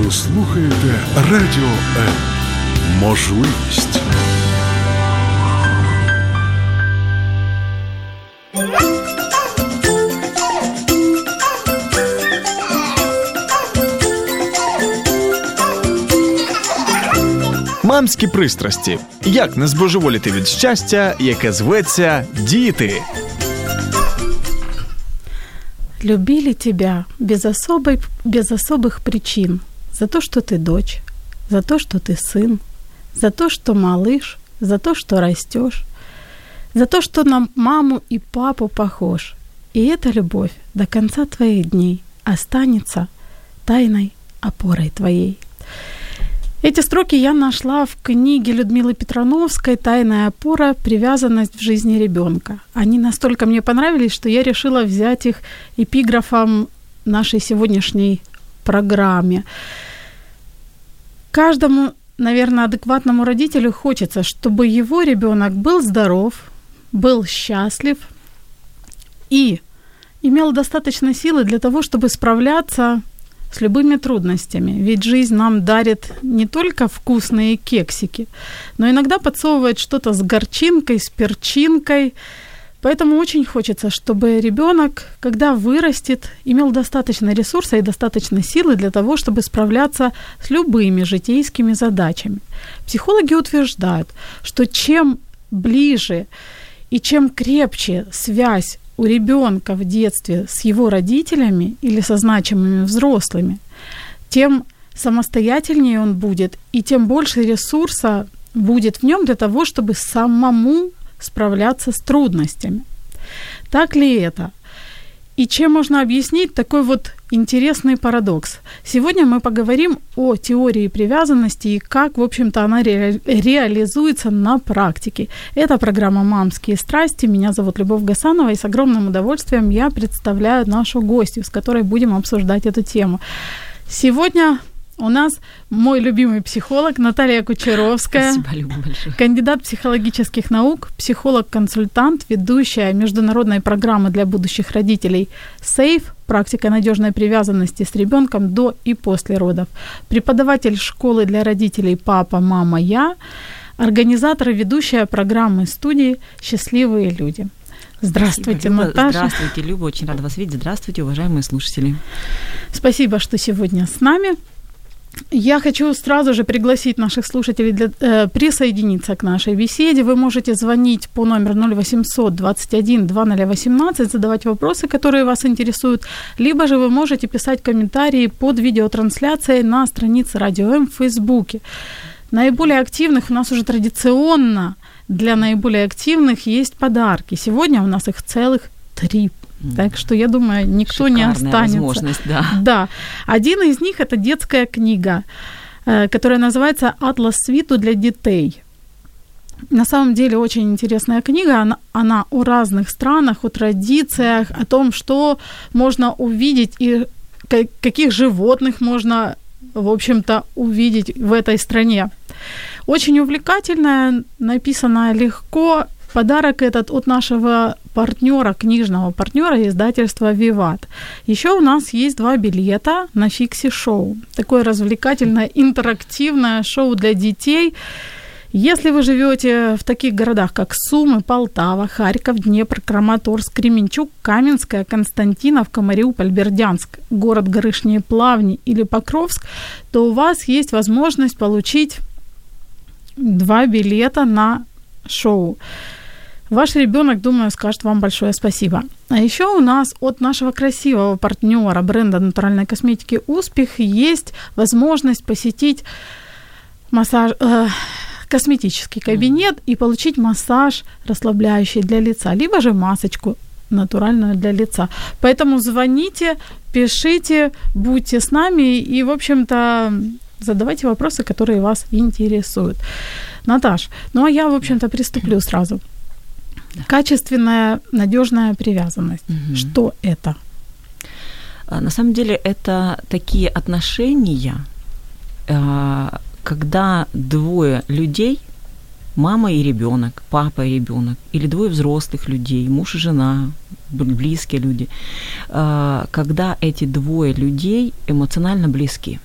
Ви слухаєте Радіо М. Можливість. Мамські пристрасті. Як не збожеволіти від щастя, яке зветься діти. Любили тебя без, особой, без особых причин. За то, что ты дочь, за то, что ты сын, за то, что малыш, за то, что растешь, за то, что на маму и папу похож. И эта любовь до конца твоих дней останется тайной опорой твоей. Эти строки я нашла в книге Людмилы Петрановской «Тайная опора. Привязанность в жизни ребенка». Они настолько мне понравились, что я решила взять их эпиграфом нашей сегодняшней программе. Каждому, наверное, адекватному родителю хочется, чтобы его ребенок был здоров, был счастлив и имел достаточно силы для того, чтобы справляться с любыми трудностями. Ведь жизнь нам дарит не только вкусные кексики, но иногда подсовывает что-то с горчинкой, с перчинкой. Поэтому очень хочется, чтобы ребенок, когда вырастет, имел достаточно ресурса и достаточно силы для того, чтобы справляться с любыми житейскими задачами. Психологи утверждают, что чем ближе и чем крепче связь у ребенка в детстве с его родителями или со значимыми взрослыми, тем самостоятельнее он будет, и тем больше ресурса будет в нем для того, чтобы самому справляться с трудностями. Так ли это? И чем можно объяснить такой вот интересный парадокс? Сегодня мы поговорим о теории привязанности и как, в общем-то, она ре- реализуется на практике. Это программа «Мамские страсти». Меня зовут Любовь Гасанова, и с огромным удовольствием я представляю нашу гостью, с которой будем обсуждать эту тему. Сегодня у нас мой любимый психолог Наталья Кучеровская. Спасибо, Люба, большое. Кандидат психологических наук, психолог-консультант, ведущая международной программы для будущих родителей SAFE, практика надежной привязанности с ребенком до и после родов, преподаватель школы для родителей «Папа, мама, я», организатор и ведущая программы студии «Счастливые люди». Здравствуйте, Спасибо, Люба. Наташа. Здравствуйте, Люба. Очень рада вас видеть. Здравствуйте, уважаемые слушатели. Спасибо, что сегодня с нами. Я хочу сразу же пригласить наших слушателей для, э, присоединиться к нашей беседе. Вы можете звонить по номеру 0800 21 2018, задавать вопросы, которые вас интересуют, либо же вы можете писать комментарии под видеотрансляцией на странице Радио М в Фейсбуке. Наиболее активных у нас уже традиционно для наиболее активных есть подарки. Сегодня у нас их целых три. Так что я думаю, никто не Шикарная останется. возможность, да. Да. Один из них это детская книга, э, которая называется Атлас свиту для детей. На самом деле очень интересная книга. Она, она о разных странах, о традициях, о том, что можно увидеть и ка- каких животных можно, в общем-то, увидеть в этой стране. Очень увлекательная, написанная легко. Подарок этот от нашего партнера, книжного партнера издательства «Виват». Еще у нас есть два билета на фикси-шоу. Такое развлекательное, интерактивное шоу для детей. Если вы живете в таких городах, как Сумы, Полтава, Харьков, Днепр, Краматорск, Кременчук, Каменская, Константиновка, Мариуполь, Бердянск, город Горышние Плавни или Покровск, то у вас есть возможность получить два билета на шоу. Ваш ребенок, думаю, скажет вам большое спасибо. А еще у нас от нашего красивого партнера бренда натуральной косметики «Успех» есть возможность посетить массаж, э, косметический кабинет и получить массаж расслабляющий для лица, либо же масочку натуральную для лица. Поэтому звоните, пишите, будьте с нами и, в общем-то, задавайте вопросы, которые вас интересуют. Наташ, ну а я, в общем-то, приступлю сразу. Качественная, надежная привязанность. Мгм. Что это? А, На самом деле это такие отношения, а, когда двое людей, мама и ребенок, папа и ребенок, или двое взрослых людей, муж и жена, близкие люди, а, когда эти двое людей эмоционально близки.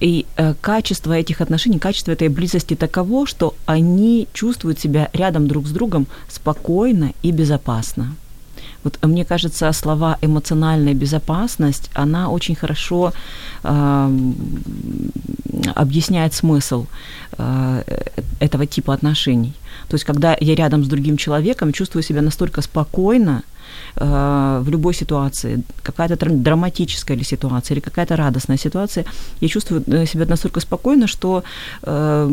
И э, качество этих отношений, качество этой близости таково, что они чувствуют себя рядом друг с другом спокойно и безопасно. Вот мне кажется, слова эмоциональная безопасность, она очень хорошо э, объясняет смысл э, этого типа отношений. То есть, когда я рядом с другим человеком, чувствую себя настолько спокойно, Э, в любой ситуации, какая-то драматическая или ситуация, или какая-то радостная ситуация, я чувствую э, себя настолько спокойно, что э,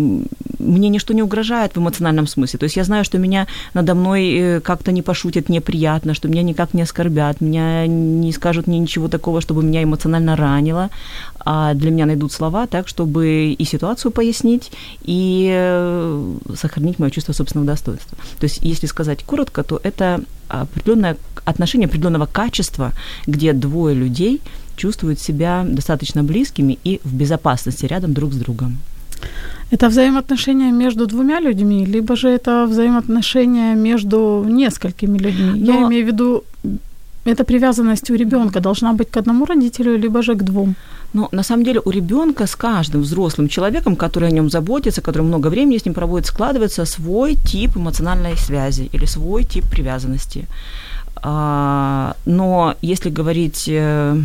мне ничто не угрожает в эмоциональном смысле. То есть я знаю, что меня надо мной как-то не пошутят неприятно, что меня никак не оскорбят, меня не скажут мне ничего такого, чтобы меня эмоционально ранило, а для меня найдут слова так, чтобы и ситуацию пояснить, и сохранить мое чувство собственного достоинства. То есть, если сказать коротко, то это определенное отношение определенного качества, где двое людей чувствуют себя достаточно близкими и в безопасности рядом друг с другом. Это взаимоотношения между двумя людьми, либо же это взаимоотношения между несколькими людьми. Но... Я имею в виду, эта привязанность у ребенка должна быть к одному родителю, либо же к двум. Но на самом деле у ребенка с каждым взрослым человеком, который о нем заботится, который много времени с ним проводит, складывается свой тип эмоциональной связи или свой тип привязанности. А, но если говорить э,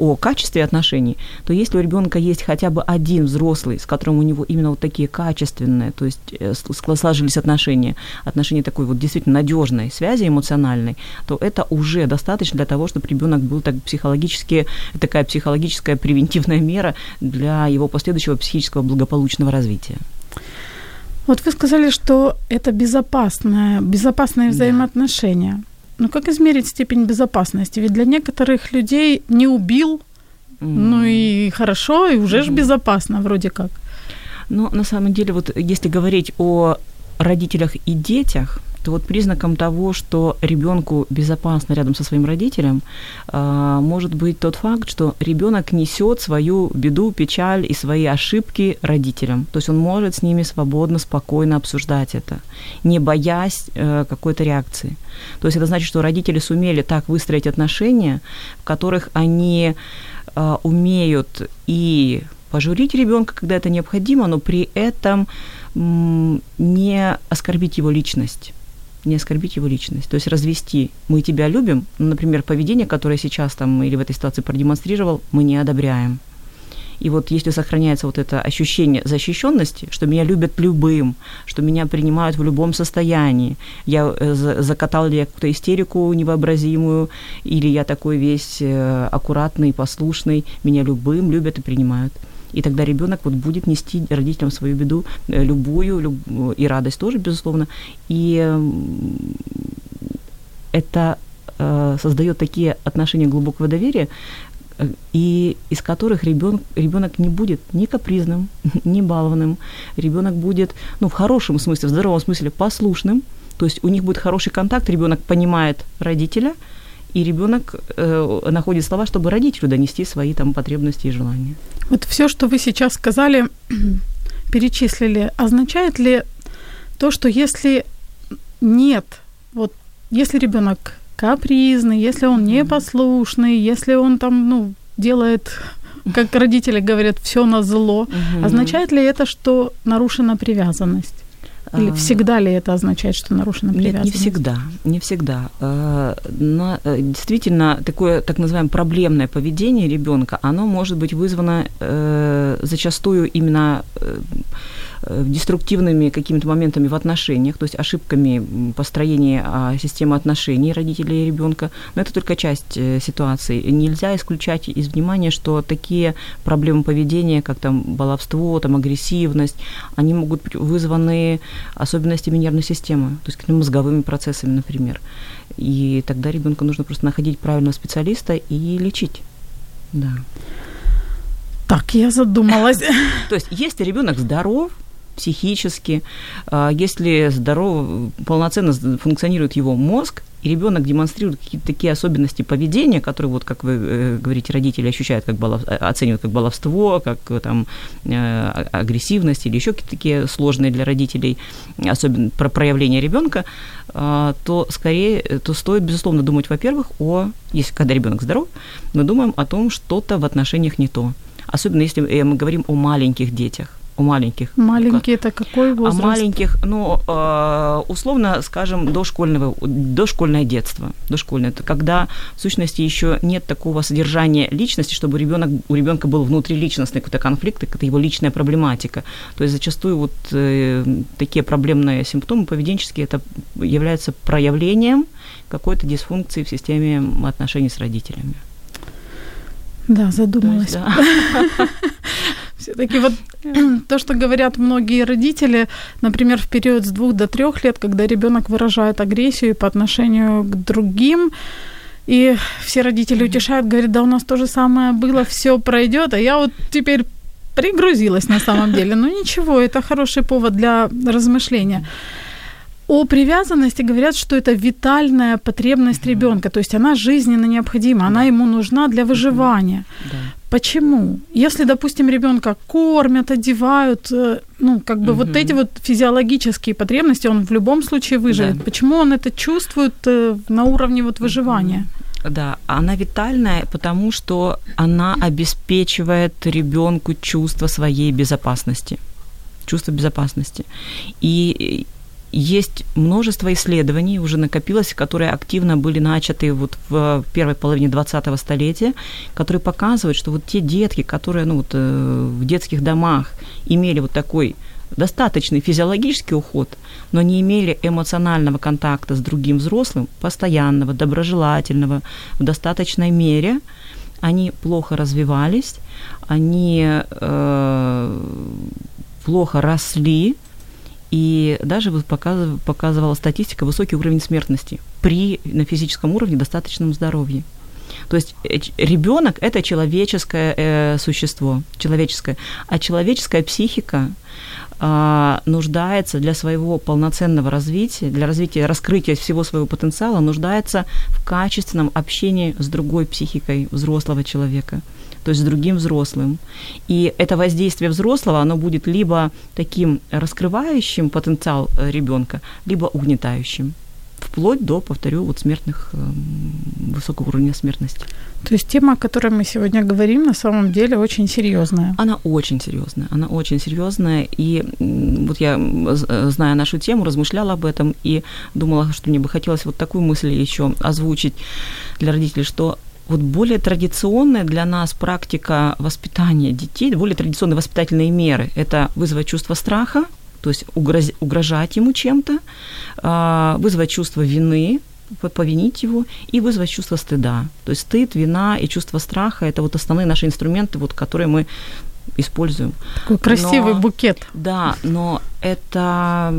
о качестве отношений, то если у ребенка есть хотя бы один взрослый, с которым у него именно вот такие качественные, то есть э, сложились отношения, отношения такой вот действительно надежной связи эмоциональной, то это уже достаточно для того, чтобы ребенок был так психологически, такая психологическая превентивная мера для его последующего психического благополучного развития. Вот вы сказали, что это безопасное, безопасные взаимоотношения. Но как измерить степень безопасности? Ведь для некоторых людей не убил, mm. ну и хорошо, и уже mm. же безопасно вроде как. Ну, на самом деле, вот если говорить о родителях и детях, то вот признаком того, что ребенку безопасно рядом со своим родителем, а, может быть тот факт, что ребенок несет свою беду, печаль и свои ошибки родителям. То есть он может с ними свободно, спокойно обсуждать это, не боясь э, какой-то реакции. То есть это значит, что родители сумели так выстроить отношения, в которых они а, умеют и пожурить ребенка, когда это необходимо, но при этом не оскорбить его личность не оскорбить его личность. То есть развести «мы тебя любим», ну, например, поведение, которое сейчас там или в этой ситуации продемонстрировал, мы не одобряем. И вот если сохраняется вот это ощущение защищенности, что меня любят любым, что меня принимают в любом состоянии, я э, закатал ли я какую-то истерику невообразимую, или я такой весь э, аккуратный, послушный, меня любым любят и принимают – и тогда ребенок вот будет нести родителям свою беду, э, любую, люб... и радость тоже, безусловно. И это э, создает такие отношения глубокого доверия, э, и из которых ребенок, ребенок не будет ни капризным, ни балованным. Ребенок будет, ну, в хорошем смысле, в здоровом смысле, послушным. То есть у них будет хороший контакт, ребенок понимает родителя, и ребенок э, находит слова, чтобы родителю донести свои там потребности и желания. Вот все, что вы сейчас сказали, перечислили, означает ли то, что если нет, вот если ребенок капризный, если он непослушный, если он там, ну, делает, как родители говорят, все на зло, означает ли это, что нарушена привязанность? Или а, всегда ли это означает, что нарушена привязанность? Не, не всегда, не всегда. А, но э, действительно, такое так называемое проблемное поведение ребенка, оно может быть вызвано э, зачастую именно Э, деструктивными какими-то моментами в отношениях, то есть ошибками построения а, системы отношений родителей и ребенка. Но это только часть э, ситуации. Нельзя исключать из внимания, что такие проблемы поведения, как там баловство, там агрессивность, они могут быть вызваны особенностями нервной системы, то есть мозговыми процессами, например. И тогда ребенку нужно просто находить правильного специалиста и лечить. Да. Так, я задумалась. То есть, если ребенок здоров, психически, а, если здорово, полноценно функционирует его мозг, и ребенок демонстрирует какие-то такие особенности поведения, которые, вот, как вы э, говорите, родители ощущают, как балов... Э, оценивают как баловство, как э, там агрессивность или еще какие-то такие сложные для родителей, особенно про проявление ребенка, а, то скорее, то стоит, безусловно, думать, во-первых, о, если когда ребенок здоров, мы думаем о том, что-то в отношениях не то. Особенно если мы говорим о маленьких детях у маленьких. Маленький это какой возраст? А маленьких, ну, э, условно, скажем, дошкольного, дошкольное детство. Дошкольное. Это когда, в сущности, еще нет такого содержания личности, чтобы ребенок, у ребенка был внутриличностный какой-то конфликт, это его личная проблематика. То есть зачастую вот э, такие проблемные симптомы поведенческие, это является проявлением какой-то дисфункции в системе отношений с родителями. Да, задумалась. Есть, да. Все-таки вот то, что говорят многие родители, например, в период с двух до трех лет, когда ребенок выражает агрессию по отношению к другим, и все родители утешают, говорят, да у нас то же самое было, все пройдет, а я вот теперь пригрузилась на самом деле. Но ничего, это хороший повод для размышления. О привязанности говорят, что это витальная потребность ребенка, то есть она жизненно необходима, она ему нужна для выживания. Да. Почему? Если, допустим, ребенка кормят, одевают, э, ну, как бы угу. вот эти вот физиологические потребности, он в любом случае выживет. Да. Почему он это чувствует э, на уровне вот выживания? Да, она витальная, потому что она обеспечивает ребенку чувство своей безопасности. Чувство безопасности. И есть множество исследований, уже накопилось, которые активно были начаты вот в первой половине 20-го столетия, которые показывают, что вот те детки, которые ну, вот, э, в детских домах имели вот такой достаточный физиологический уход, но не имели эмоционального контакта с другим взрослым, постоянного, доброжелательного, в достаточной мере, они плохо развивались, они э, плохо росли, и даже показывала, показывала статистика высокий уровень смертности при на физическом уровне достаточном здоровье. То есть э, ребенок это человеческое э, существо, человеческое, а человеческая психика э, нуждается для своего полноценного развития, для развития, раскрытия всего своего потенциала, нуждается в качественном общении с другой психикой взрослого человека то есть с другим взрослым. И это воздействие взрослого, оно будет либо таким раскрывающим потенциал э, ребенка, либо угнетающим вплоть до, повторю, вот смертных, эм, высокого уровня смертности. То есть тема, о которой мы сегодня говорим, на самом деле очень серьезная. Она очень серьезная, она очень серьезная. И вот я, э, зная нашу тему, размышляла об этом и думала, что мне бы хотелось вот такую мысль еще озвучить для родителей, что вот более традиционная для нас практика воспитания детей, более традиционные воспитательные меры – это вызвать чувство страха, то есть угроз, угрожать ему чем-то, а, вызвать чувство вины, повинить его и вызвать чувство стыда. То есть стыд, вина и чувство страха – это вот основные наши инструменты, вот, которые мы используем. Такой красивый но, букет. Да, но это,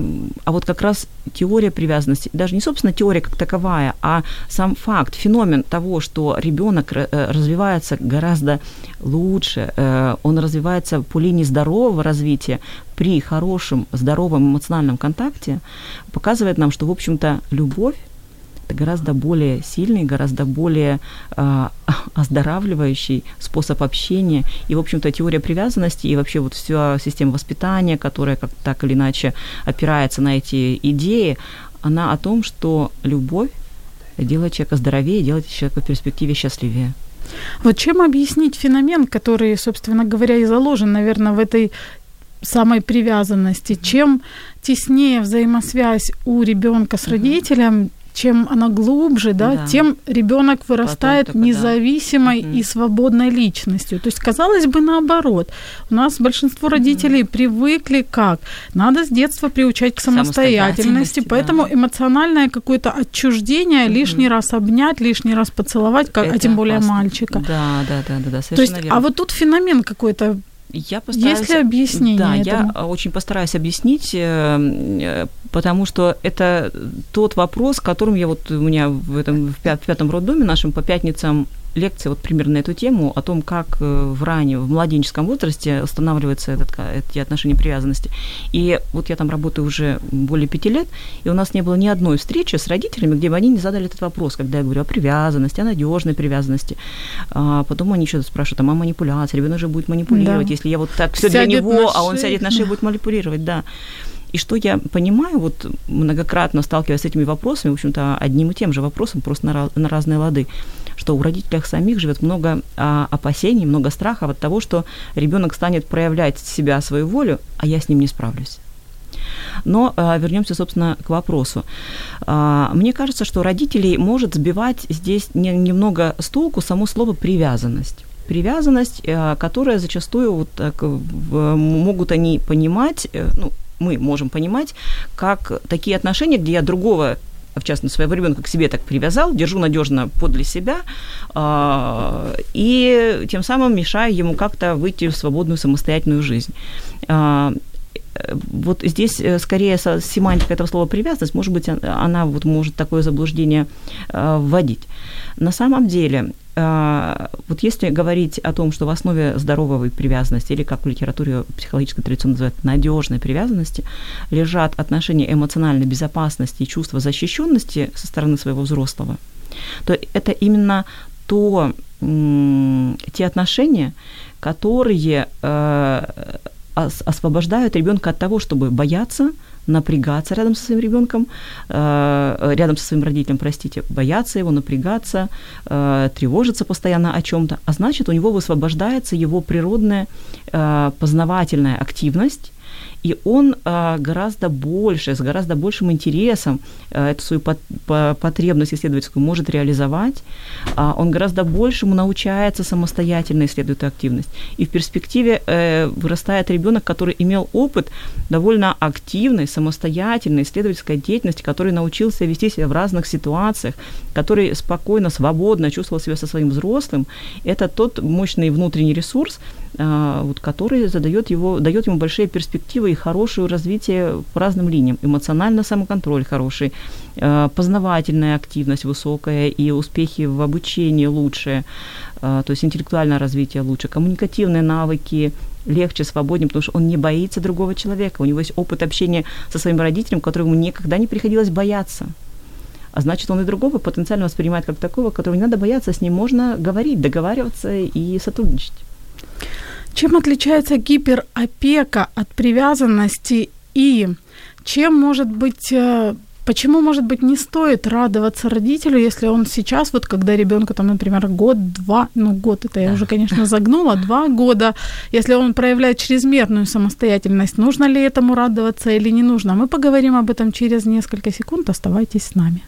а вот как раз теория привязанности, даже не, собственно, теория как таковая, а сам факт, феномен того, что ребенок э, развивается гораздо лучше, э, он развивается по линии здорового развития при хорошем, здоровом эмоциональном контакте, показывает нам, что, в общем-то, любовь это гораздо более сильный, гораздо более э, оздоравливающий способ общения. И, в общем-то, теория привязанности и вообще вот вся система воспитания, которая как так или иначе опирается на эти идеи, она о том, что любовь делает человека здоровее, делает человека в перспективе счастливее. Вот чем объяснить феномен, который, собственно говоря, и заложен, наверное, в этой самой привязанности? Чем теснее взаимосвязь у ребенка с родителем, чем она глубже, да, да. тем ребенок вырастает Потом независимой да. и свободной личностью. То есть, казалось бы, наоборот. У нас большинство родителей mm привыкли как? Надо с детства приучать к самостоятельности, поэтому да. эмоциональное какое-то отчуждение mm лишний раз обнять, лишний раз поцеловать, как, а тем более опасно. мальчика. Да, да, да, да, да То есть, верно. а вот тут феномен какой-то я постараюсь... Есть ли объяснение Да, этому? я очень постараюсь объяснить, э, э, потому что это тот вопрос, которым я вот у меня в этом в пятом роддоме нашем по пятницам лекция вот примерно на эту тему, о том, как э, в раннем, в младенческом возрасте устанавливаются этот, эти отношения привязанности. И вот я там работаю уже более пяти лет, и у нас не было ни одной встречи с родителями, где бы они не задали этот вопрос, когда я говорю о привязанности, о надежной привязанности. А потом они еще спрашивают, а мама манипуляция, ребенок же будет манипулировать, да. если я вот так все для него, а он сядет на шею и будет манипулировать, да. И что я понимаю, вот многократно сталкиваясь с этими вопросами, в общем-то, одним и тем же вопросом, просто на, на разные лады, что у родителей самих живет много а, опасений, много страхов от того, что ребенок станет проявлять себя, свою волю, а я с ним не справлюсь. Но а, вернемся, собственно, к вопросу. А, мне кажется, что родителей может сбивать здесь не, немного с толку само слово привязанность привязанность, а, которая зачастую вот так, могут они понимать, э, ну, мы можем понимать, как такие отношения, где я другого в частности, своего ребенка к себе так привязал, держу надежно подле себя, и тем самым мешаю ему как-то выйти в свободную самостоятельную жизнь вот здесь э, скорее семантика этого слова привязанность, может быть, она вот может такое заблуждение вводить. На самом деле, вот если говорить о том, что в основе здоровой привязанности, или как в литературе психологической традиционно называют надежной привязанности, лежат отношения эмоциональной безопасности и чувства защищенности со стороны своего взрослого, то это именно то, те отношения, которые освобождают ребенка от того, чтобы бояться, напрягаться рядом со своим ребенком, э, рядом со своим родителем, простите, бояться его, напрягаться, э, тревожиться постоянно о чем-то, а значит, у него высвобождается его природная э, познавательная активность, и он а, гораздо больше, с гораздо большим интересом а, эту свою по, по, потребность исследовательскую может реализовать, а, он гораздо большему научается самостоятельно исследовать активность. И в перспективе э, вырастает ребенок, который имел опыт довольно активной, самостоятельной исследовательской деятельности, который научился вести себя в разных ситуациях, который спокойно, свободно чувствовал себя со своим взрослым. Это тот мощный внутренний ресурс, вот, который задает его, дает ему большие перспективы и хорошее развитие по разным линиям. Эмоциональный самоконтроль хороший, а, познавательная активность высокая и успехи в обучении лучшие, а, то есть интеллектуальное развитие лучше, коммуникативные навыки легче, свободнее, потому что он не боится другого человека, у него есть опыт общения со своим родителем, которому никогда не приходилось бояться а значит, он и другого потенциально воспринимает как такого, которого не надо бояться, с ним можно говорить, договариваться и сотрудничать. Чем отличается гиперопека от привязанности и чем может быть э, Почему, может быть, не стоит радоваться родителю, если он сейчас, вот когда ребенку там, например, год, два, ну год это я уже, конечно, загнула, два года, если он проявляет чрезмерную самостоятельность, нужно ли этому радоваться или не нужно? Мы поговорим об этом через несколько секунд, оставайтесь с нами.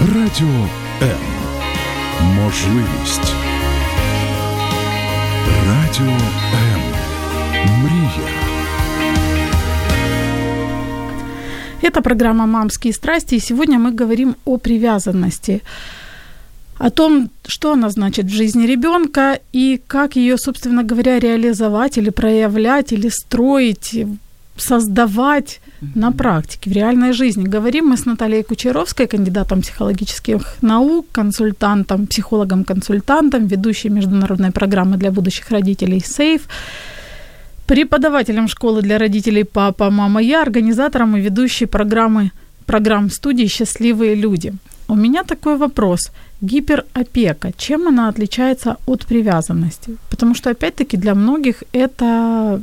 Радіо М. Можливість. Радіо М. Мрія. Это программа «Мамские страсти», и сегодня мы говорим о привязанности, о том, что она значит в жизни ребенка и как ее, собственно говоря, реализовать или проявлять, или строить, создавать на практике, в реальной жизни. Говорим мы с Натальей Кучеровской, кандидатом психологических наук, консультантом, психологом-консультантом, ведущей международной программы для будущих родителей «Сейф», преподавателем школы для родителей «Папа, мама, я», организатором и ведущей программы программ студии «Счастливые люди». У меня такой вопрос. Гиперопека, чем она отличается от привязанности? Потому что, опять-таки, для многих это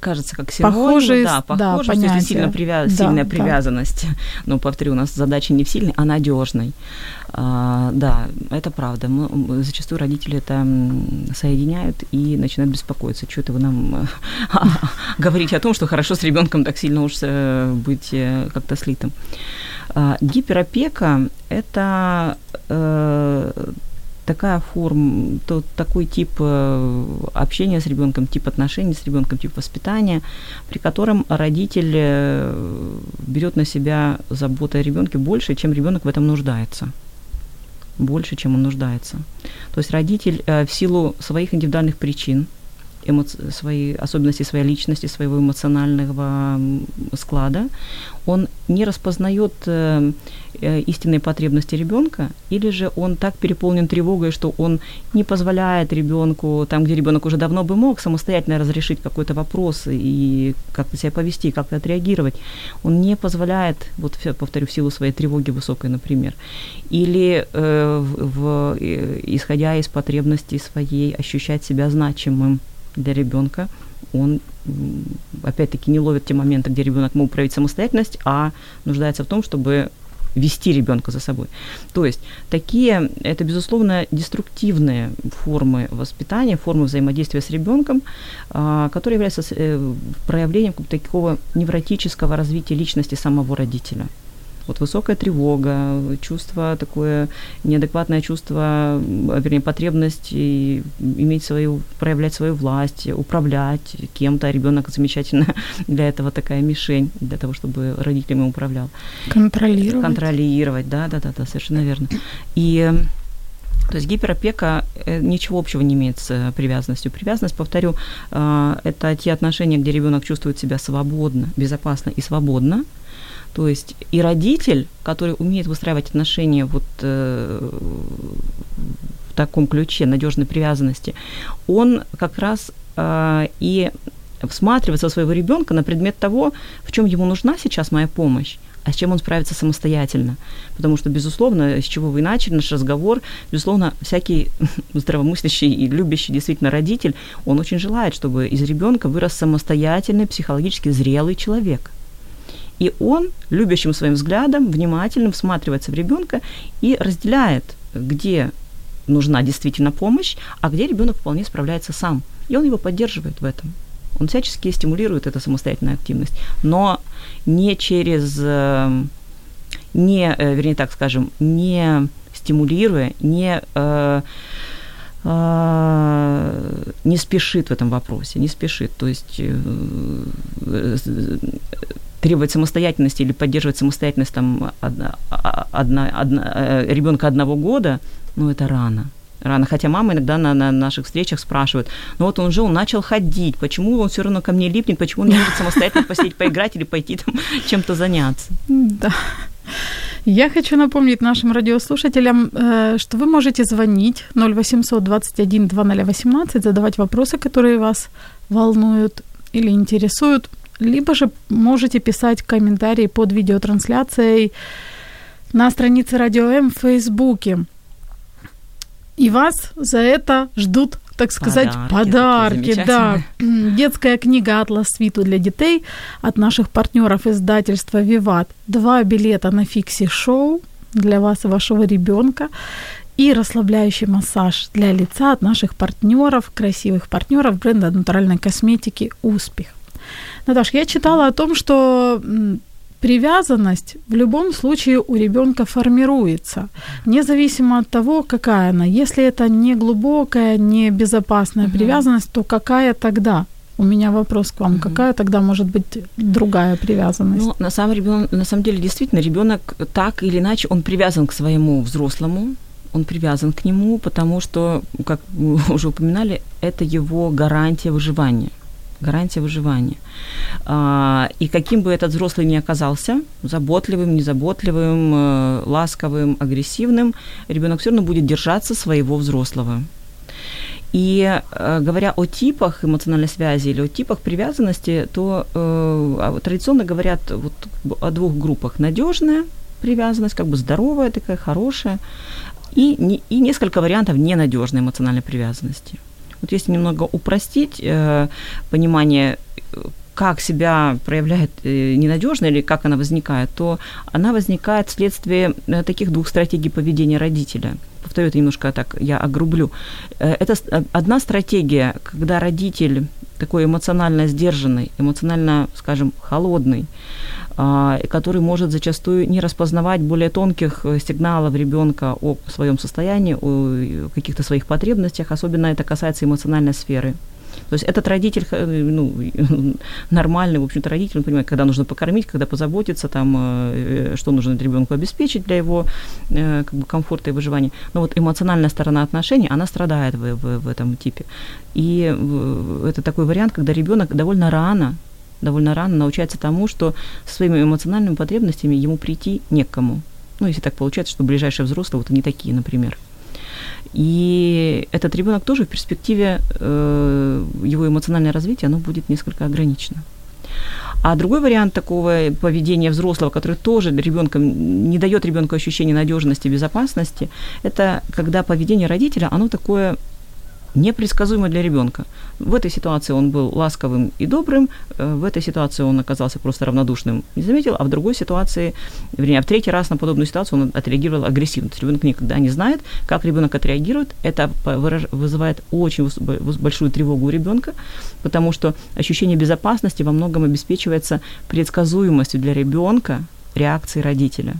кажется, как синоним, похожие, да, похожесть, да, сильно привяз, да, сильная привязанность. Да. Но, повторю, у нас задача не в сильной, а надежной. А, да, это правда. Мы, зачастую родители это соединяют и начинают беспокоиться. Что это вы нам говорите о том, что хорошо с ребенком так сильно уж э, быть э, как-то слитым. А, гиперопека – это э, такая форма, то, такой тип э, общения с ребенком, тип отношений с ребенком, тип воспитания, при котором родитель э, берет на себя заботу о ребенке больше, чем ребенок в этом нуждается. Больше, чем он нуждается. То есть родитель э, в силу своих индивидуальных причин, эмоци- свои особенности своей личности, своего эмоционального склада, он не распознает э, э, истинные потребности ребенка, или же он так переполнен тревогой, что он не позволяет ребенку, там, где ребенок уже давно бы мог самостоятельно разрешить какой-то вопрос и как-то себя повести, как-то отреагировать, он не позволяет, вот повторю, в силу своей тревоги высокой, например, или э, в, в, э, исходя из потребностей своей ощущать себя значимым для ребенка, он опять-таки не ловит те моменты, где ребенок мог проявить самостоятельность, а нуждается в том, чтобы вести ребенка за собой. То есть такие, это, безусловно, деструктивные формы воспитания, формы взаимодействия с ребенком, а, которые являются э, проявлением такого невротического развития личности самого родителя вот высокая тревога, чувство такое, неадекватное чувство, вернее, потребность иметь свою, проявлять свою власть, управлять кем-то. А Ребенок замечательно для этого такая мишень, для того, чтобы родителями управлял. Контролировать. Контролировать, да, да, да, да, совершенно верно. И то есть гиперопека э, ничего общего не имеет с привязанностью. Привязанность, повторю, э, это те отношения, где ребенок чувствует себя свободно, безопасно и свободно, то есть и родитель, который умеет выстраивать отношения вот э, в таком ключе надежной привязанности, он как раз э, и всматривается в своего ребенка на предмет того, в чем ему нужна сейчас моя помощь, а с чем он справится самостоятельно. Потому что, безусловно, с чего вы начали наш разговор, безусловно, всякий здравомыслящий и любящий действительно родитель, он очень желает, чтобы из ребенка вырос самостоятельный, психологически зрелый человек – и он любящим своим взглядом, внимательным всматривается в ребенка и разделяет, где нужна действительно помощь, а где ребенок вполне справляется сам. И он его поддерживает в этом. Он всячески стимулирует эту самостоятельную активность, но не через, э, не, э, вернее так скажем, не стимулируя, не э, не спешит в этом вопросе, не спешит. То есть требовать самостоятельности или поддерживать самостоятельность там одна, одна, одна, э, ребенка одного года, ну это рано. Рано. Хотя мама иногда на, на наших встречах спрашивает, ну вот он уже он начал ходить, почему он все равно ко мне липнет, почему он не может самостоятельно посидеть, поиграть или пойти там чем-то заняться. Да. Я хочу напомнить нашим радиослушателям, э, что вы можете звонить 0800 21 2018, задавать вопросы, которые вас волнуют или интересуют либо же можете писать комментарии под видеотрансляцией на странице Радио М в Фейсбуке. И вас за это ждут, так сказать, подарки. подарки да. Детская книга «Атлас свиту для детей» от наших партнеров издательства «Виват». Два билета на фикси-шоу для вас и вашего ребенка и расслабляющий массаж для лица от наших партнеров, красивых партнеров бренда натуральной косметики «Успех». Наташ, я читала о том, что привязанность в любом случае у ребенка формируется, независимо от того, какая она. Если это не глубокая, не безопасная угу. привязанность, то какая тогда? У меня вопрос к вам. Угу. Какая тогда может быть другая привязанность? Ну, на самом, ребен... на самом деле, действительно, ребенок так или иначе, он привязан к своему взрослому, он привязан к нему, потому что, как мы уже упоминали, это его гарантия выживания гарантия выживания. А, и каким бы этот взрослый ни оказался, заботливым, незаботливым, э, ласковым, агрессивным, ребенок все равно будет держаться своего взрослого. И э, говоря о типах эмоциональной связи или о типах привязанности, то э, традиционно говорят вот о двух группах. Надежная привязанность, как бы здоровая такая, хорошая, и, не, и несколько вариантов ненадежной эмоциональной привязанности. Вот если немного упростить э, понимание, как себя проявляет э, ненадежно или как она возникает, то она возникает вследствие э, таких двух стратегий поведения родителя. Повторю это немножко так, я огрублю. Э, это одна стратегия, когда родитель такой эмоционально сдержанный, эмоционально, скажем, холодный, а, который может зачастую не распознавать более тонких э, сигналов ребенка о своем состоянии, о каких-то своих потребностях, особенно это касается эмоциональной сферы. То есть этот родитель, э, ну, нормальный, в общем-то, родитель, он понимает, когда нужно покормить, когда позаботиться, там, э, что нужно ребенку обеспечить для его как бы, комфорта и выживания. Но вот эмоциональная сторона отношений, она страдает в, в, в этом типе. И это такой вариант, когда ребенок довольно рано довольно рано научается тому, что со своими эмоциональными потребностями ему прийти некому. Ну, если так получается, что ближайшие взрослые вот они такие, например. И этот ребенок тоже в перспективе э, его эмоциональное развитие, оно будет несколько ограничено. А другой вариант такого поведения взрослого, который тоже ребенка не дает ребенку ощущения надежности, безопасности, это когда поведение родителя, оно такое непредсказуемо для ребенка. В этой ситуации он был ласковым и добрым, э, в этой ситуации он оказался просто равнодушным, не заметил, а в другой ситуации, вернее, в третий раз на подобную ситуацию он отреагировал агрессивно. То есть ребенок никогда не знает, как ребенок отреагирует. Это вызывает очень большую тревогу у ребенка, потому что ощущение безопасности во многом обеспечивается предсказуемостью для ребенка реакции родителя.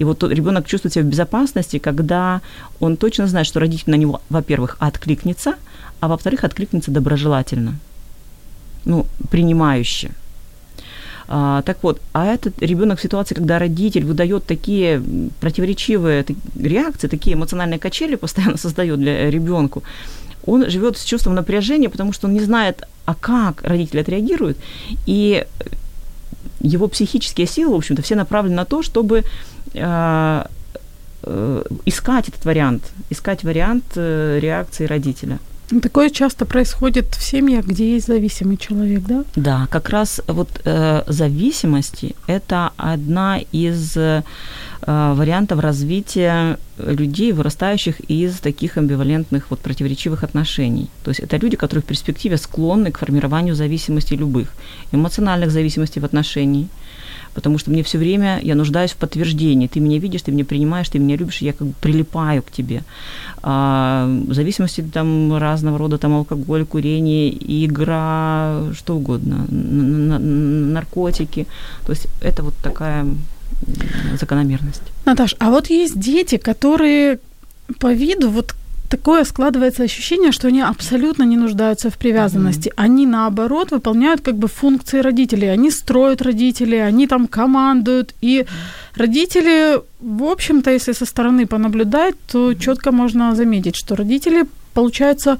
И вот ребенок чувствует себя в безопасности, когда он точно знает, что родитель на него, во-первых, откликнется, а во-вторых, откликнется доброжелательно, ну, принимающе. А, так вот, а этот ребенок в ситуации, когда родитель выдает такие противоречивые реакции, такие эмоциональные качели постоянно создает для ребенка, он живет с чувством напряжения, потому что он не знает, а как родитель отреагирует, и его психические силы, в общем-то, все направлены на то, чтобы э, э, искать этот вариант, искать вариант э, реакции родителя. Такое часто происходит в семьях, где есть зависимый человек, да? Да, как раз вот э, зависимости – это одна из э, вариантов развития людей, вырастающих из таких амбивалентных, вот противоречивых отношений. То есть это люди, которые в перспективе склонны к формированию зависимости любых, эмоциональных зависимостей в отношении – потому что мне все время, я нуждаюсь в подтверждении. Ты меня видишь, ты меня принимаешь, ты меня любишь, я как бы прилипаю к тебе. А, в зависимости там разного рода, там алкоголь, курение, игра, что угодно, наркотики. То есть это вот такая закономерность. Наташ, а вот есть дети, которые по виду вот такое складывается ощущение, что они абсолютно не нуждаются в привязанности. Mm-hmm. Они, наоборот, выполняют как бы функции родителей. Они строят родителей, они там командуют. И родители, в общем-то, если со стороны понаблюдать, то четко можно заметить, что родители, получается,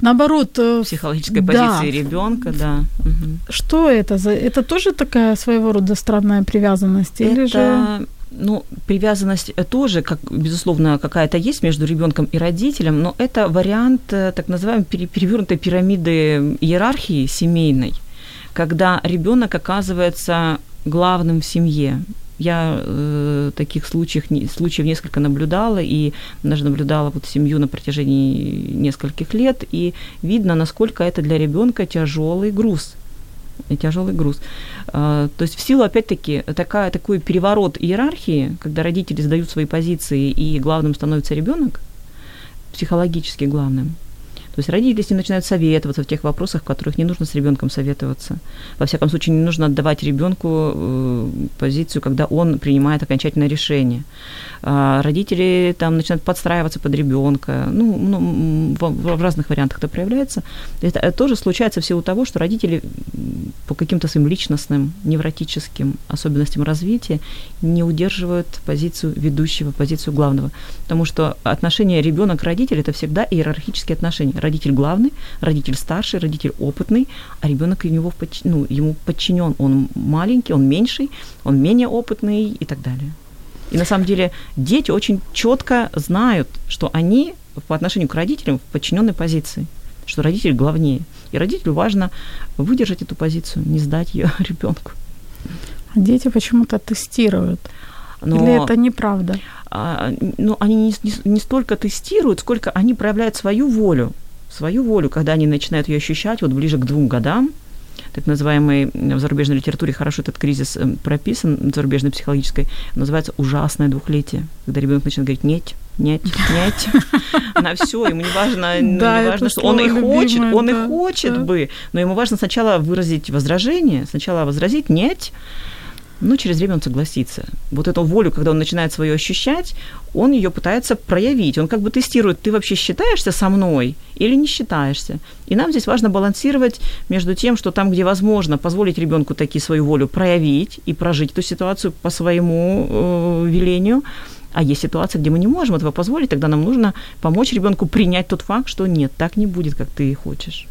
наоборот... Э, Психологической да. позиции ребенка, да. Угу. Что это за... Это тоже такая своего рода странная привязанность? Это... Или же ну, привязанность тоже, как, безусловно, какая-то есть между ребенком и родителем, но это вариант э, так называемой перевернутой пирамиды иерархии семейной, когда ребенок оказывается главным в семье. Я э, таких случаев, случаев несколько наблюдала, и даже наблюдала вот семью на протяжении нескольких лет, и видно, насколько это для ребенка тяжелый груз – тяжелый груз. А, то есть в силу, опять-таки, такая, такой переворот иерархии, когда родители сдают свои позиции, и главным становится ребенок, психологически главным, то есть родители с ним начинают советоваться в тех вопросах, в которых не нужно с ребенком советоваться. Во всяком случае, не нужно отдавать ребенку э, позицию, когда он принимает окончательное решение. А родители там начинают подстраиваться под ребенка. Ну, ну в, в разных вариантах это проявляется. Это тоже случается в силу того, что родители по каким-то своим личностным, невротическим особенностям развития не удерживают позицию ведущего, позицию главного. Потому что отношения ребенок-родитель это всегда иерархические отношения родитель главный, родитель старший, родитель опытный, а ребенок него ну, ему подчинен. Он маленький, он меньший, он менее опытный и так далее. И на самом деле дети очень четко знают, что они по отношению к родителям в подчиненной позиции, что родитель главнее. И родителю важно выдержать эту позицию, не сдать ее ребенку. А дети почему-то тестируют. Но, Или это неправда? А, ну, они не, не, не столько тестируют, сколько они проявляют свою волю свою волю, когда они начинают ее ощущать, вот ближе к двум годам, так называемый в зарубежной литературе хорошо этот кризис э, прописан, в зарубежной психологической, называется ужасное двухлетие, когда ребенок начинает говорить «нет», нет, нет, на все, ему не важно, да, не важно, что он и хочет, он да, и хочет да. бы, но ему важно сначала выразить возражение, сначала возразить нет, ну, через время он согласится. Вот эту волю, когда он начинает свое ощущать, он ее пытается проявить. Он как бы тестирует, ты вообще считаешься со мной или не считаешься. И нам здесь важно балансировать между тем, что там, где возможно, позволить ребенку таки свою волю проявить и прожить эту ситуацию по своему э, велению, а есть ситуация, где мы не можем этого позволить, тогда нам нужно помочь ребенку принять тот факт, что нет, так не будет, как ты хочешь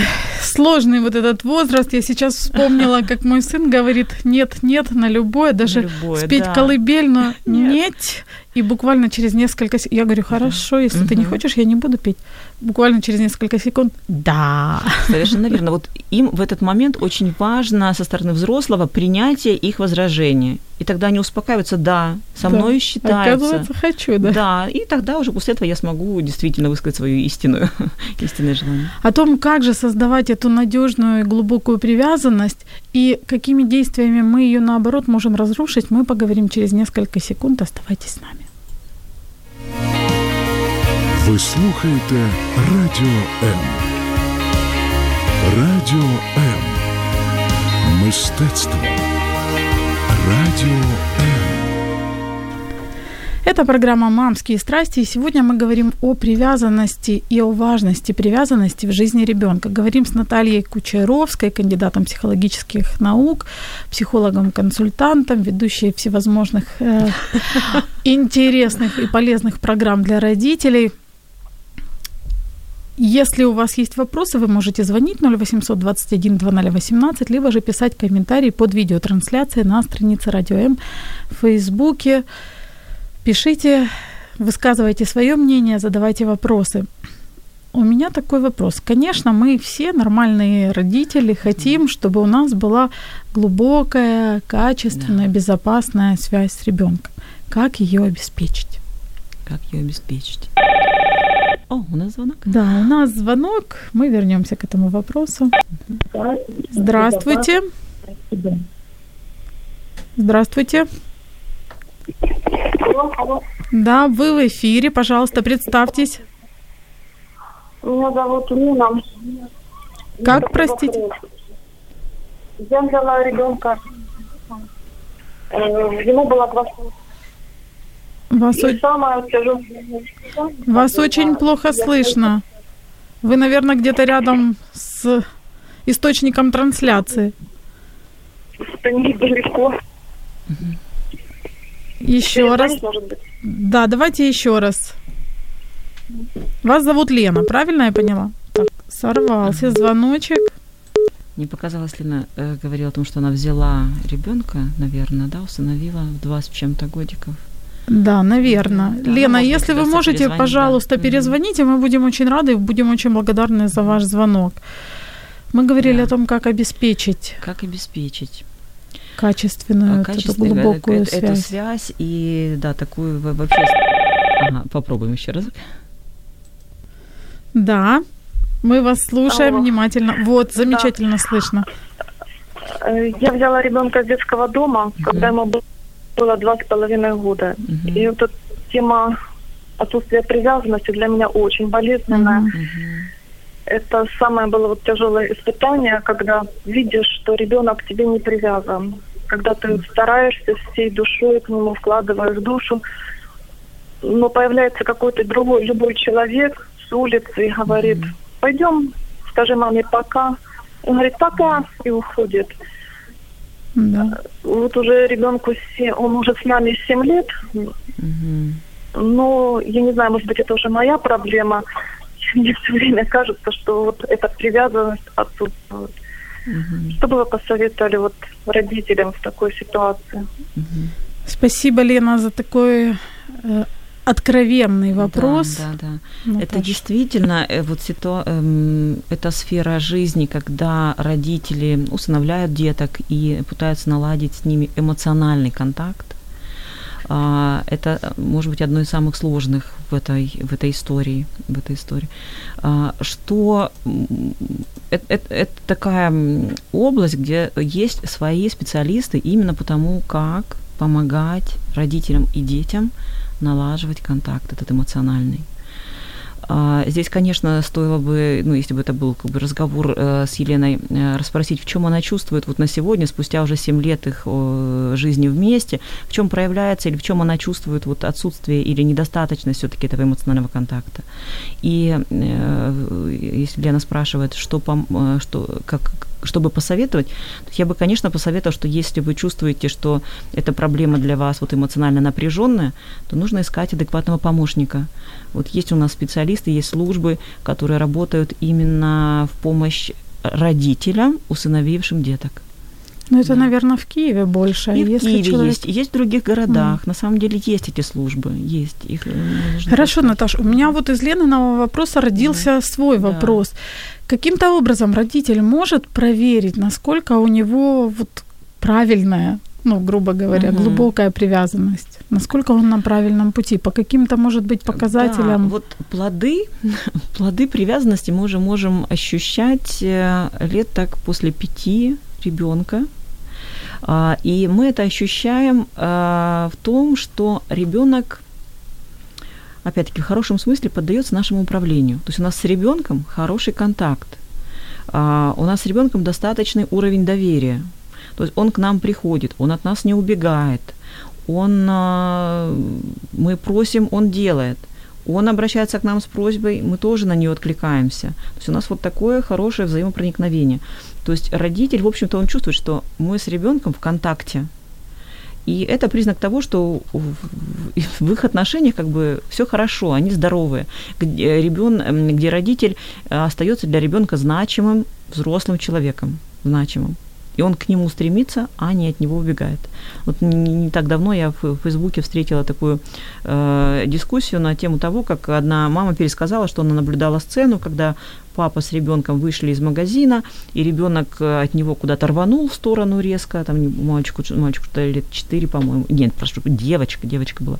сложный вот этот возраст. Я сейчас вспомнила, как мой сын говорит нет, нет на любое, даже на любое, спеть да. колыбельную нет. нет. И буквально через несколько секунд, я говорю, хорошо, если ты не хочешь, я не буду петь. Буквально через несколько секунд, да. Совершенно верно. Вот им в этот момент очень важно со стороны взрослого принятие их возражения. И тогда они успокаиваются, да, со Да. мной считается. Оказывается, хочу, да. Да, и тогда уже после этого я смогу действительно высказать свою истинную, истинное желание. О том, как же создавать эту надежную и глубокую привязанность и какими действиями мы ее наоборот можем разрушить, мы поговорим через несколько секунд. Оставайтесь с нами. Ви слухаєте Радіо М. Радіо М. Мистецтво. Радіо М. Это программа «Мамские страсти», и сегодня мы говорим о привязанности и о важности привязанности в жизни ребенка. Говорим с Натальей Кучеровской, кандидатом психологических наук, психологом-консультантом, ведущей всевозможных э, интересных и полезных программ для родителей. Если у вас есть вопросы, вы можете звонить 0800 21 2018, либо же писать комментарии под видеотрансляцией на странице Радио М в Фейсбуке. Пишите, высказывайте свое мнение, задавайте вопросы. У меня такой вопрос. Конечно, мы все нормальные родители хотим, чтобы у нас была глубокая, качественная, безопасная связь с ребенком. Как ее обеспечить? Как ее обеспечить? О, у нас звонок. Да, у нас звонок. Мы вернемся к этому вопросу. Здравствуйте. Здравствуйте. Да, вы в эфире. Пожалуйста, представьтесь. Меня зовут Нина. Как, простите? Я взяла ребенка. э, Ему было два. Вас, о- вас очень плохо слышно. Вы, наверное, где-то рядом с источником трансляции. Это недалеко. Еще раз. Может быть? Да, давайте еще раз. Вас зовут Лена, правильно я поняла? Так, сорвался звоночек. Не показалось, Лена э, говорила о том, что она взяла ребенка, наверное, да, усыновила в два с чем-то годиков. Да, наверное. Да, Лена, если вы можете, перезвонить, пожалуйста, да. перезвоните, мы будем очень рады и будем очень благодарны за ваш звонок. Мы говорили Да. о том, как обеспечить Как обеспечить качественную, эту качественную, э, глубокую э, связь. эту связь и, да, такую во- вообще... Ага, попробуем еще раз. Да, мы вас слушаем Алло. внимательно. Вот, замечательно слышно. Э, Я взяла ребенка с детского дома, когда ему бы- было два с половиной года. Мгм. И вот эта тема отсутствия привязанности для меня очень болезненная. Мгм. Это самое было вот тяжелое испытание, когда видишь, что ребенок к тебе не привязан. Когда ты стараешься всей душой к нему вкладываешь душу, но появляется какой-то другой, любой человек с улицы и говорит, пойдем, скажи маме пока. Он говорит, пока, и уходит. Да. Вот уже ребенку, он уже с нами 7 лет, Мгм. но я не знаю, может быть, это уже моя проблема. Мне все время кажется, что вот эта привязанность отсутствует. Мгм. Что бы вы посоветовали вот родителям в такой ситуации? Мгм. Спасибо, Лена, за такой э, откровенный вопрос. Да, да, да. Наташа. Это действительно э, вот ситуа- эм, это сфера жизни, когда родители усыновляют деток и пытаются наладить с ними эмоциональный контакт. А, Это э, может быть одно из самых сложных в этой, в этой истории. В этой истории. А, Что это, это- такая область, где есть свои специалисты именно по тому, как помогать родителям и детям налаживать контакт этот эмоциональный. А, Здесь, конечно, стоило бы, ну, если бы это был как бы разговор э, с Еленой, э, расспросить, в чем она чувствует вот на сегодня, спустя уже 7 лет их жизни вместе, в чем проявляется или в чем она чувствует вот отсутствие или недостаточность все-таки этого эмоционального контакта. И э, если Лена спрашивает, что, пом- что, как, чтобы посоветовать, то я бы, конечно, посоветовала, что если вы чувствуете, что эта проблема для вас вот эмоционально напряженная, то нужно искать адекватного помощника. Вот есть у нас специалисты, есть службы, которые работают именно в помощь родителям, усыновившим деток. Ну, это, Да. наверное, в Киеве больше. И в Киеве человек- есть, есть в других городах. На самом деле есть эти службы, есть. Их э, Хорошо, просто- Наташ, у меня вот из Лениного вопроса родился свой Да. вопрос. Каким-то образом родитель может проверить, насколько у него вот правильная, ну, грубо говоря, Мгм. глубокая привязанность, насколько он на правильном пути, по каким-то, может быть, показателям. Да, вот плоды, плоды привязанности мы уже можем ощущать э, лет так после пяти ребенка. А, И мы это ощущаем а, в том, что ребенок, опять-таки, в хорошем смысле поддается нашему управлению. То есть у нас с ребенком хороший контакт. А, У нас с ребенком достаточный уровень доверия. То есть он к нам приходит, он от нас не убегает, он, мы просим, он делает. Он обращается к нам с просьбой, мы тоже на нее откликаемся. То есть у нас вот такое хорошее взаимопроникновение. То есть родитель, в общем-то, он чувствует, что мы с ребенком в контакте. И это признак того, что в их отношениях как бы все хорошо, они здоровые. Где, ребен, где родитель э, остается для ребенка значимым взрослым человеком, значимым. И он к нему стремится, а не от него убегает. Вот не так давно я в Фейсбуке встретила такую э, дискуссию на тему того, как одна мама пересказала, что она наблюдала сцену, когда папа с ребенком вышли из магазина, и ребенок э, от него куда-то рванул в сторону резко, там не- мальчику, мальчику что лет 4, по-моему, нет, прошу, девочка, девочка была.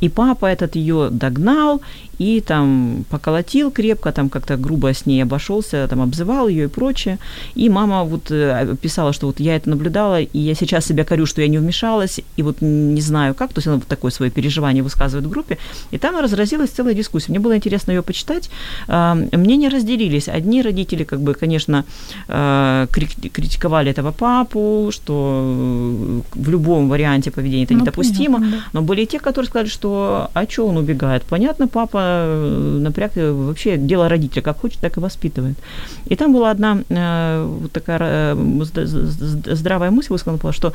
И папа этот ее догнал и там поколотил крепко, там как-то грубо с ней обошелся, там обзывал ее и прочее. И мама вот э, писала, что вот я это наблюдала, и я сейчас себя корю, что я не вмешалась, и вот не знаю как, то есть она вот такое свое переживание высказывает в группе, и там разразилась целая дискуссия. Мне было интересно ее почитать. А, Мнения разделились. Одни родители, как бы, конечно, э, крит- критиковали этого папу, что э, в любом варианте поведения это Ну, недопустимо. понятно, да. Но были и те, которые сказали, что а что он убегает? Понятно, папа э, напряг вообще дело родителя, как хочет, так и воспитывает. И там была одна вот такая зд- зд- здравая мысль высказана, что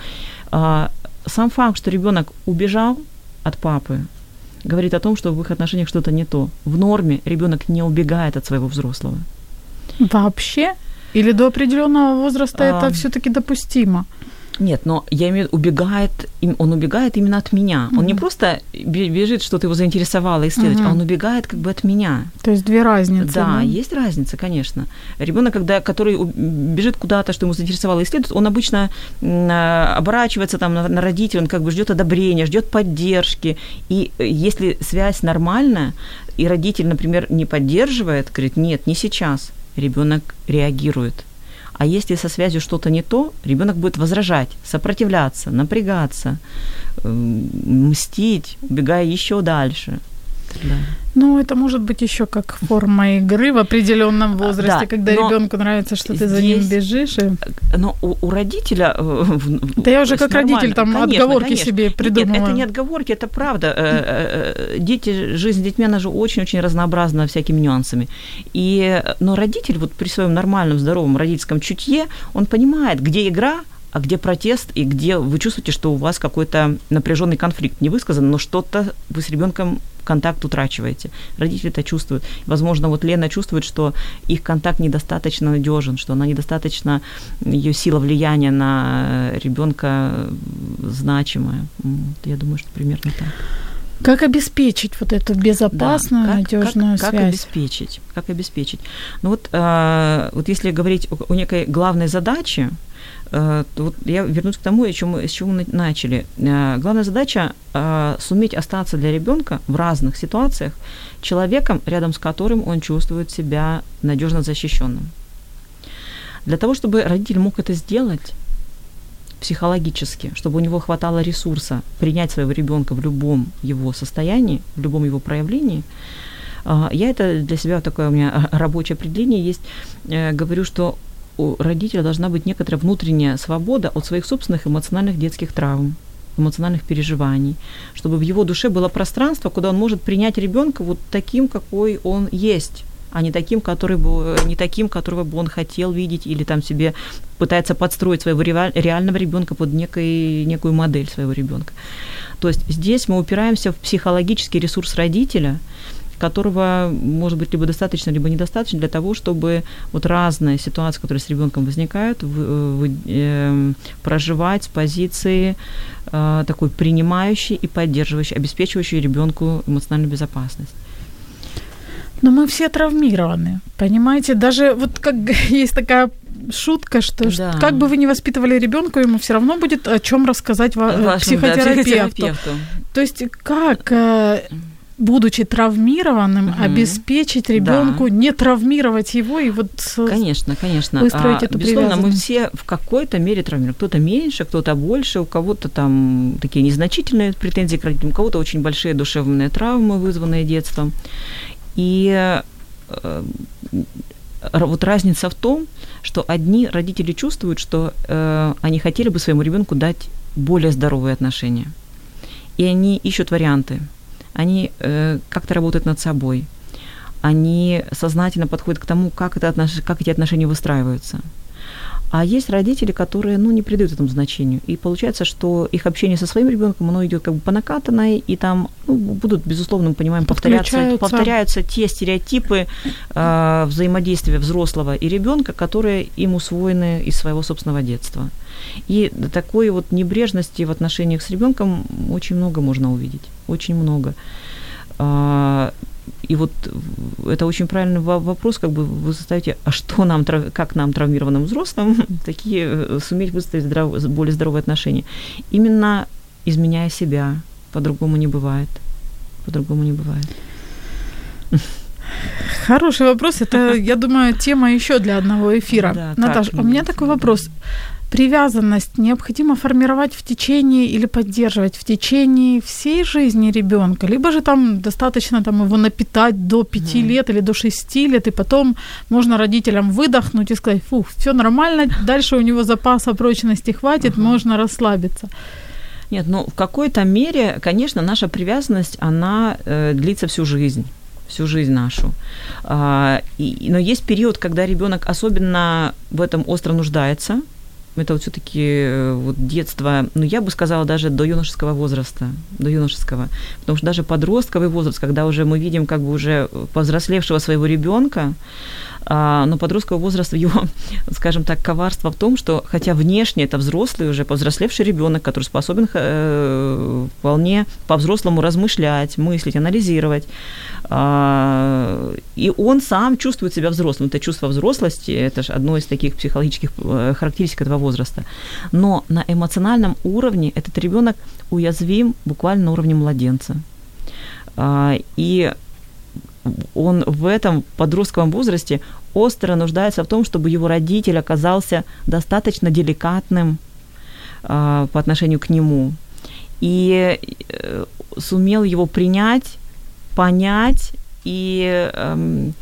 сам факт, что ребенок убежал от папы, говорит о том, что в их отношениях что-то не то. В норме ребенок не убегает от своего взрослого. Вообще? Или до определенного возраста А. это все-таки допустимо? Нет, но я имею в виду, убегает, он убегает именно от меня. Он не просто бе- бежит, что-то его заинтересовало исследовать, Мгм. а он убегает как бы от меня. То есть две разницы. Да, есть разница, конечно. Ребенок, когда, который бежит куда-то, что ему заинтересовало исследовать, он обычно а, оборачивается там на, на родителей, он как бы ждет одобрения, ждет поддержки. И э, если связь нормальная, и родитель, например, не поддерживает, говорит, нет, не сейчас, ребенок реагирует. А если со связью что-то не то, ребенок будет возражать, сопротивляться, напрягаться, мстить, убегая еще дальше. Да. Ну, это может быть еще как форма игры в определенном возрасте, А, да, когда ребенку нравится, что ты за ним бежишь. И... Но у, у родителя... э, Да я уже как родитель нормально. там Конечно, отговорки конечно. себе Нет, придумываю. это не отговорки, это правда. Э, э, Дети, жизнь с детьми, она же очень-очень разнообразна всякими нюансами. И, но родитель вот при своем нормальном, здоровом родительском чутье, он понимает, где игра, а где протест, и где вы чувствуете, что у вас какой-то напряженный конфликт не высказан, но что-то вы с ребенком контакт утрачиваете. Родители это чувствуют. Возможно, вот Лена чувствует, что их контакт недостаточно надежен, что она недостаточно, ее сила влияния на ребенка значимая. Вот, Я думаю, что примерно так. Как обеспечить вот эту безопасную, Да, как- надежную как, связь? Как обеспечить? Как обеспечить? Ну вот, э, вот если говорить о, о некой главной задаче, э, вот я вернусь к тому, о чем с чего мы начали. Э, главная задача э, суметь остаться для ребенка в разных ситуациях человеком, рядом с которым он чувствует себя надежно защищенным. Для того, чтобы родитель мог это сделать, психологически, чтобы у него хватало ресурса принять своего ребенка в любом его состоянии, в любом его проявлении, я это для себя такое у меня рабочее определение есть, э, говорю, что у родителя должна быть некоторая внутренняя свобода от своих собственных эмоциональных детских травм эмоциональных переживаний, чтобы в его душе было пространство, куда он может принять ребенка вот таким, какой он есть, а не таким, который бы, не таким, которого бы он хотел видеть, или там себе пытается подстроить своего реаль- реального ребенка под некой, некую модель своего ребенка. То есть здесь мы упираемся в психологический ресурс родителя, которого может быть либо достаточно, либо недостаточно для того, чтобы вот разные ситуации, которые с ребенком возникают, в, в, э, проживать с позиции э, такой принимающей и поддерживающей, обеспечивающей ребенку эмоциональную безопасность. Но мы все травмированы, понимаете? Даже вот как есть такая шутка, что Да. что как бы вы ни воспитывали ребенка, ему все равно будет о чем рассказать ва- Вашему, да, психотерапевту. психотерапевту. То есть как, э, будучи травмированным, Мгм. обеспечить ребенку, не травмировать его и вот э, Конечно, конечно. выстроить эту безусловно, мы все в какой-то мере травмируем. Кто-то меньше, кто-то больше, у кого-то там такие незначительные претензии к родителям, у кого-то очень большие душевные травмы, вызванные детством. И э, вот разница в том, что одни родители чувствуют, что э, они хотели бы своему ребенку дать более здоровые отношения. И они ищут варианты. Они э, как-то работают над собой. Они сознательно подходят к тому, как, это отнош... как эти отношения выстраиваются. А есть родители, которые ну, не придают этому значению. И получается, что их общение со своим ребенком, оно идет как бы по накатанной, и там ну, будут, безусловно, мы понимаем, повторяться, повторяются те стереотипы э, взаимодействия взрослого и ребенка, которые им усвоены из своего собственного детства. И такой вот небрежности в отношениях с ребенком очень много можно увидеть. Очень много. А, И вот это очень правильный во- вопрос, как бы вы заставите, а что нам, как нам, травмированным взрослым, такие э, суметь выстроить здраво- более здоровые отношения. Именно изменяя себя, по-другому не бывает. По-другому не бывает. Хороший вопрос. Это, я думаю, тема еще для одного эфира. Да, Наташа, у меня такой вопрос. Привязанность необходимо формировать в течение или поддерживать в течение всей жизни ребенка, либо же там достаточно там его напитать до 5 Мгм. лет или до 6 лет, и потом можно родителям выдохнуть и сказать, фух, все нормально, дальше у него запаса прочности хватит, Ага. можно расслабиться. Нет, ну в какой-то мере, конечно, наша привязанность, она э, длится всю жизнь всю жизнь нашу. А, и, но есть период, когда ребенок особенно в этом остро нуждается. Это вот все-таки вот детство, ну я бы сказала даже до юношеского возраста, до юношеского, потому что даже подростковый возраст, когда уже мы видим как бы уже повзрослевшего своего ребенка, но подросткового возраста его, скажем так, коварство в том, что хотя внешне это взрослый уже повзрослевший ребенок, который способен э, вполне по-взрослому размышлять, мыслить, анализировать, а, и он сам чувствует себя взрослым. Это чувство взрослости, это же одно из таких психологических э, характеристик этого возраста. Но на эмоциональном уровне этот ребенок уязвим буквально на уровне младенца. А, И он в этом подростковом возрасте остро нуждается в том, чтобы его родитель оказался достаточно деликатным а, по отношению к нему и э, сумел его принять, понять и эм,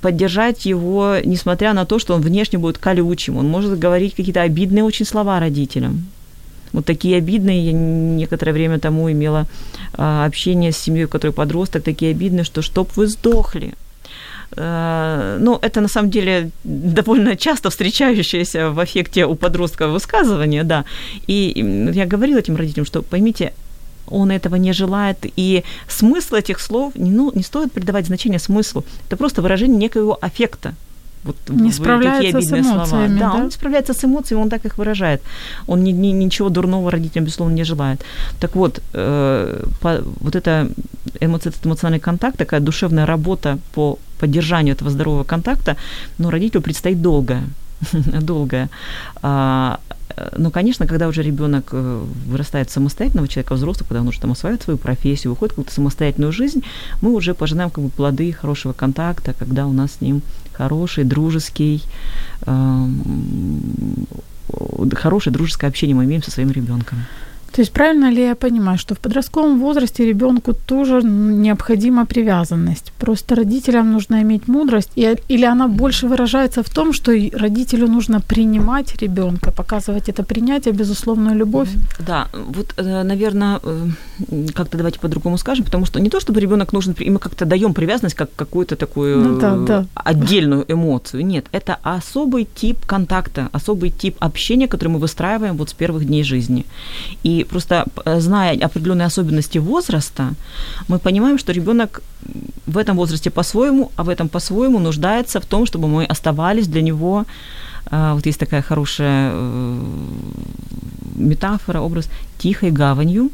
поддержать его, несмотря на то, что он внешне будет колючим. Он может говорить какие-то обидные очень слова родителям. Вот такие обидные, я некоторое время тому имела а, общение с семьей, которой подросток, такие обидные, что «чтоб вы сдохли». А, ну, это на самом деле довольно часто встречающееся в эффекте у подростка высказывание, да. И я говорила этим родителям, что поймите, он этого не желает, и смысл этих слов, ну, не стоит придавать значение смыслу. Это просто выражение некоего аффекта. Вот Не справляется с обидные слова. эмоциями, Да, да? он справляется с эмоциями, он так их выражает. Он ни, ни- ничего дурного родителям, безусловно, не желает. Так вот, э, по, вот это эмоци- этот эмоциональный контакт, такая душевная работа по поддержанию этого здорового контакта, ну, родителю предстоит долгая. долгая. А, ну, конечно, когда уже ребенок э, вырастает самостоятельного человека, взрослого, когда он уже там осваивает свою профессию, выходит в какую-то самостоятельную жизнь, мы уже пожинаем как бы плоды хорошего контакта, когда у нас с ним хороший, дружеский, эм, хорошее дружеское общение мы имеем со своим ребенком. То есть правильно ли я понимаю, что в подростковом возрасте ребенку тоже необходима привязанность? Просто родителям нужно иметь мудрость, и, или она больше выражается в том, что родителю нужно принимать ребенка, показывать это принятие, безусловную любовь? Да, вот, наверное, как-то давайте по-другому скажем, потому что не то, чтобы ребенок нужен, и мы как-то даем привязанность как какую-то такую Ну да, да. отдельную эмоцию. Нет, это особый тип контакта, особый тип общения, который мы выстраиваем вот с первых дней жизни. И просто э, зная определенные особенности возраста, мы понимаем, что ребенок в этом возрасте по-своему, а в этом по-своему нуждается в том, чтобы мы оставались для него а, вот есть такая хорошая э, метафора, образ тихой гаванью,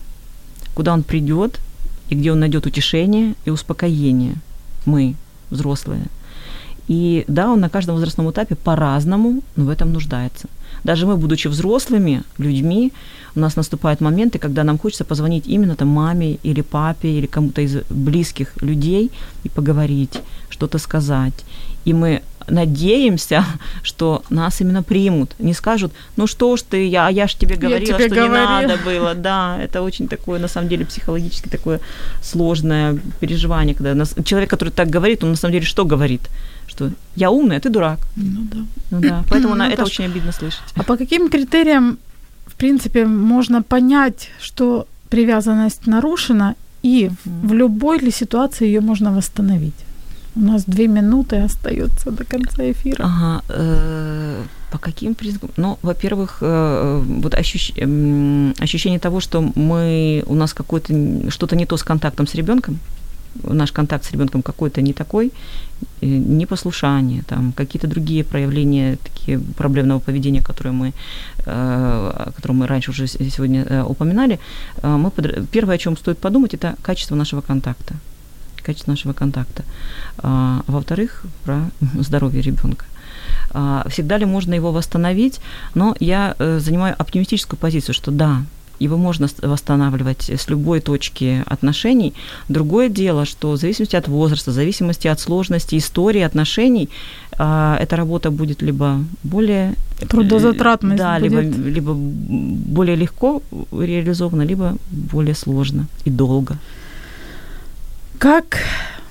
куда он придет и где он найдет утешение и успокоение. Мы, взрослые. И да, он на каждом возрастном этапе по-разному, но в этом нуждается. Даже мы, будучи взрослыми людьми, у нас наступают моменты, когда нам хочется позвонить именно там маме или папе или кому-то из близких людей и поговорить, что-то сказать. И мы надеемся, что нас именно примут, не скажут, ну что ж ты, я, а я ж тебе говорила, тебе что говорила. не надо было. Да, это очень такое, на самом деле, психологически такое сложное переживание, когда нас, человек, который так говорит, он на самом деле что говорит? Что я умный, а ты дурак. Ну да. Ну да, поэтому на это Наташ, очень обидно слышать. А по каким критериям, в принципе, можно понять, что привязанность нарушена, и в любой ли ситуации ее можно восстановить? У нас две минуты остается до конца эфира. Ага, э, по каким признакам? Ну, во-первых, э, вот ощущ... ощущение того, что мы, у нас какое-то что-то не то с контактом с ребенком, наш контакт с ребенком какой-то не такой, непослушание, там какие-то другие проявления такие проблемного поведения, которые мы, э, о мы раньше уже сегодня э, упоминали, э, мы подр- первое, о чем стоит подумать, это качество нашего контакта, качество нашего контакта. А, во-вторых, про здоровье ребенка. А, Всегда ли можно его восстановить? Но я э, занимаю оптимистическую позицию, что да, его можно восстанавливать с любой точки отношений. Другое дело, что в зависимости от возраста, в зависимости от сложности истории отношений, а, эта работа будет либо более э, Трудозатратность да, будет. либо, либо более легко реализована, либо более сложно и долго. Как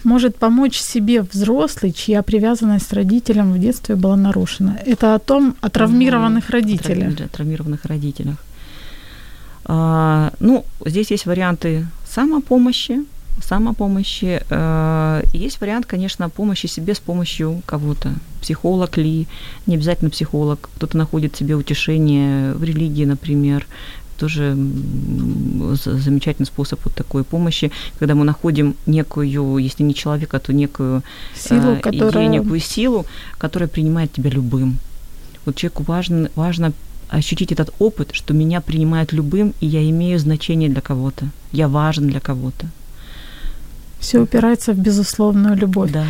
может помочь себе взрослый, чья привязанность с родителем в детстве была нарушена? Это о том, о травмированных родителях. Травми- Травмированных родителях. А, ну, здесь есть варианты самопомощи, самопомощи. и есть вариант, конечно, помощи себе с помощью кого-то. Психолог ли, не обязательно психолог. Кто-то находит себе утешение в религии, например. Тоже замечательный способ вот такой помощи, когда мы находим некую, если не человека, то некую Силу, э, которая... идею, некую силу, которая принимает тебя любым. Вот человеку важно, важно ощутить этот опыт, что меня принимают любым, и я имею значение для кого-то. Я важен для кого-то. Все упирается в безусловную любовь. Да.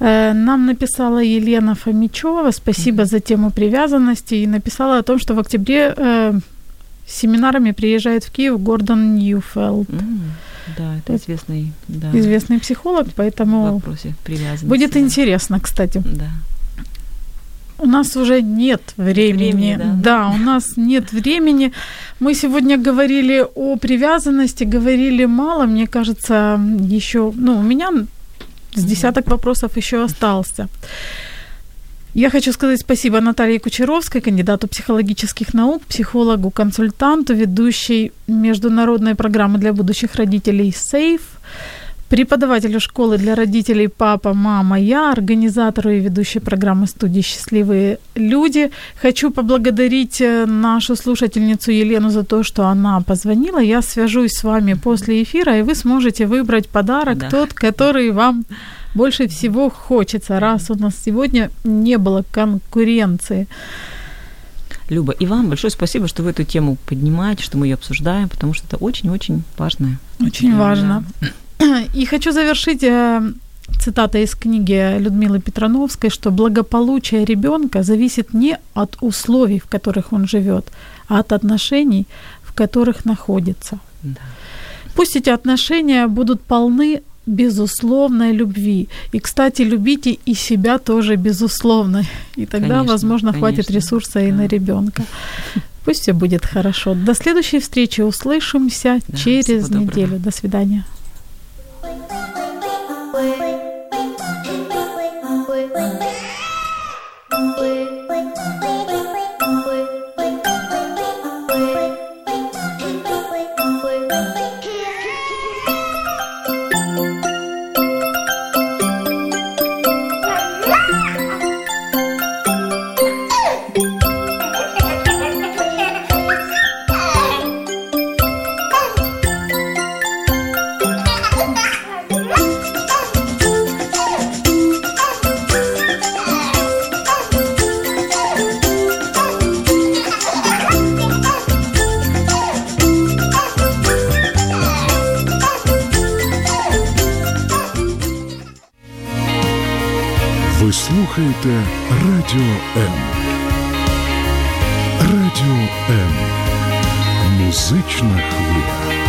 Э, Нам написала Елена Фомичева, спасибо за тему привязанности, и написала о том, что в октябре э, семинарами приезжает в Киев Гордон Ньюфелд, М, Да, это известный да, известный психолог, в поэтому вопросе привязанности. будет интересно, кстати. Да. У нас уже нет времени. времени, да. да, у нас нет времени. Мы сегодня говорили о привязанности, говорили мало, мне кажется, еще, ну, у меня с десяток вопросов еще остался. Я хочу сказать спасибо Наталье Кучеровской, кандидату психологических наук, психологу, консультанту, ведущей международной программы для будущих родителей SAFE, преподавателю школы для родителей «Папа, мама, я», организатору и ведущей программы студии «Счастливые люди». Хочу поблагодарить э, нашу слушательницу Елену за то, что она позвонила. Я свяжусь с вами после эфира, и вы сможете выбрать подарок, Да. тот, который вам больше всего хочется, раз у нас сегодня не было конкуренции. Люба, и вам большое спасибо, что вы эту тему поднимаете, что мы ее обсуждаем, потому что это очень-очень важно. Очень Да. И хочу завершить э, цитатой из книги Людмилы Петрановской, что благополучие ребенка зависит не от условий, в которых он живет, а от отношений, в которых находится. Да. Пусть эти отношения будут полны безусловной любви. И, кстати, любите и себя тоже безусловно. И тогда, Конечно, возможно, хватит конечно, ресурса и да. на ребенка. Пусть все будет хорошо. До следующей встречи. Услышимся Да, через неделю. До свидания. Слухаєте Радіо М. Радіо М. Музична хвиля.